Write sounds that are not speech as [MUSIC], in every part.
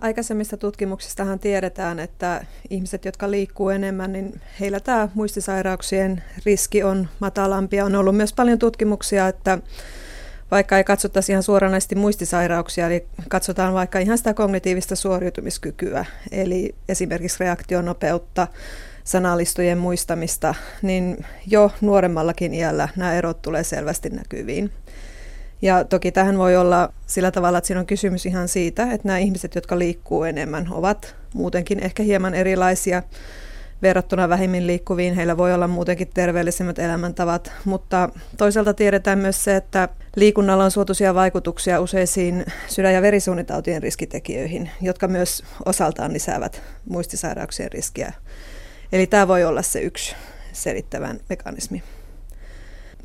aikaisemmista tutkimuksistahan tiedetään, että ihmiset, jotka liikkuu enemmän, niin heillä tämä muistisairauksien riski on matalampi. On ollut myös paljon tutkimuksia, että vaikka ei katsottaisi ihan suoranaisesti muistisairauksia, eli katsotaan vaikka ihan sitä kognitiivista suoriutumiskykyä, eli esimerkiksi reaktionopeutta, sanallistojen muistamista, niin jo nuoremmallakin iällä nämä erot tulee selvästi näkyviin. Ja toki tähän voi olla sillä tavalla, että siinä on kysymys ihan siitä, että nämä ihmiset, jotka liikkuu enemmän, ovat muutenkin ehkä hieman erilaisia verrattuna vähimmin liikkuviin. Heillä voi olla muutenkin terveellisemmät elämäntavat, mutta toisaalta tiedetään myös se, että liikunnalla on suotuisia vaikutuksia useisiin sydän- ja verisuonitautien riskitekijöihin, jotka myös osaltaan lisäävät muistisairauksien riskiä. Eli tämä voi olla se yksi selittävän mekanismi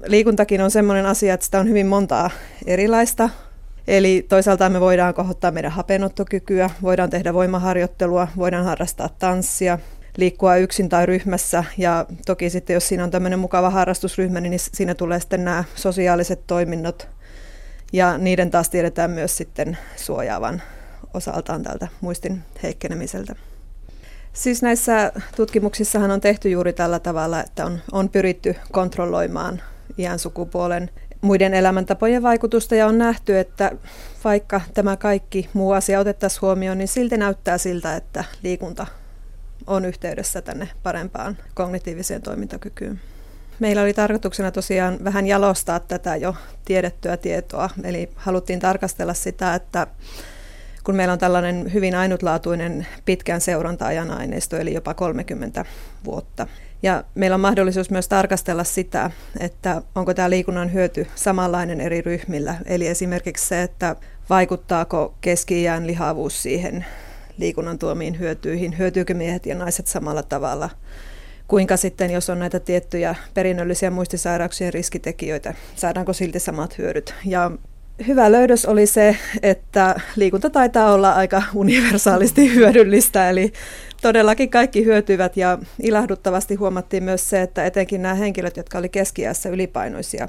liikuntakin on sellainen asia, että sitä on hyvin montaa erilaista. Eli toisaalta me voidaan kohottaa meidän hapenottokykyä, voidaan tehdä voimaharjoittelua, voidaan harrastaa tanssia, liikkua yksin tai ryhmässä. Ja toki sitten, jos siinä on tämmöinen mukava harrastusryhmä, niin siinä tulee sitten nämä sosiaaliset toiminnot. Ja niiden taas tiedetään myös sitten suojaavan osaltaan tältä muistin heikkenemiseltä. Siis näissä tutkimuksissahan on tehty juuri tällä tavalla, että on, on pyritty kontrolloimaan iän sukupuolen muiden elämäntapojen vaikutusta ja on nähty, että vaikka tämä kaikki muu asia otettaisiin huomioon, niin silti näyttää siltä, että liikunta on yhteydessä tänne parempaan kognitiiviseen toimintakykyyn. Meillä oli tarkoituksena tosiaan vähän jalostaa tätä jo tiedettyä tietoa, eli haluttiin tarkastella sitä, että kun meillä on tällainen hyvin ainutlaatuinen pitkän seuranta-ajan aineisto, eli jopa 30 vuotta, ja meillä on mahdollisuus myös tarkastella sitä, että onko tämä liikunnan hyöty samanlainen eri ryhmillä. Eli esimerkiksi se, että vaikuttaako keski lihavuus siihen liikunnan tuomiin hyötyihin, hyötyykö miehet ja naiset samalla tavalla. Kuinka sitten, jos on näitä tiettyjä perinnöllisiä muistisairauksien riskitekijöitä, saadaanko silti samat hyödyt. Ja hyvä löydös oli se, että liikunta taitaa olla aika universaalisti [LAUGHS] hyödyllistä, eli todellakin kaikki hyötyvät ja ilahduttavasti huomattiin myös se, että etenkin nämä henkilöt, jotka oli keskiässä ylipainoisia,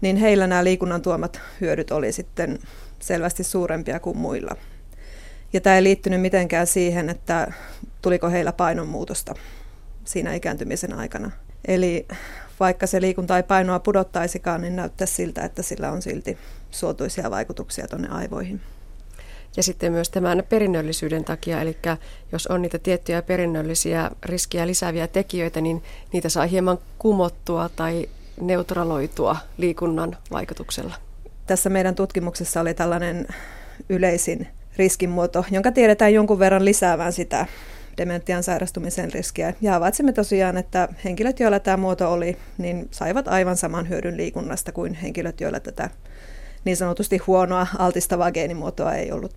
niin heillä nämä liikunnan tuomat hyödyt oli sitten selvästi suurempia kuin muilla. Ja tämä ei liittynyt mitenkään siihen, että tuliko heillä painonmuutosta siinä ikääntymisen aikana. Eli vaikka se liikunta ei painoa pudottaisikaan, niin näyttää siltä, että sillä on silti suotuisia vaikutuksia tuonne aivoihin. Ja sitten myös tämän perinnöllisyyden takia, eli jos on niitä tiettyjä perinnöllisiä riskiä lisääviä tekijöitä, niin niitä saa hieman kumottua tai neutraloitua liikunnan vaikutuksella. Tässä meidän tutkimuksessa oli tällainen yleisin riskimuoto, jonka tiedetään jonkun verran lisäävän sitä dementian sairastumisen riskiä. Ja havaitsimme tosiaan, että henkilöt, joilla tämä muoto oli, niin saivat aivan saman hyödyn liikunnasta kuin henkilöt, joilla tätä niin sanotusti huonoa altistavaa geenimuotoa ei ollut.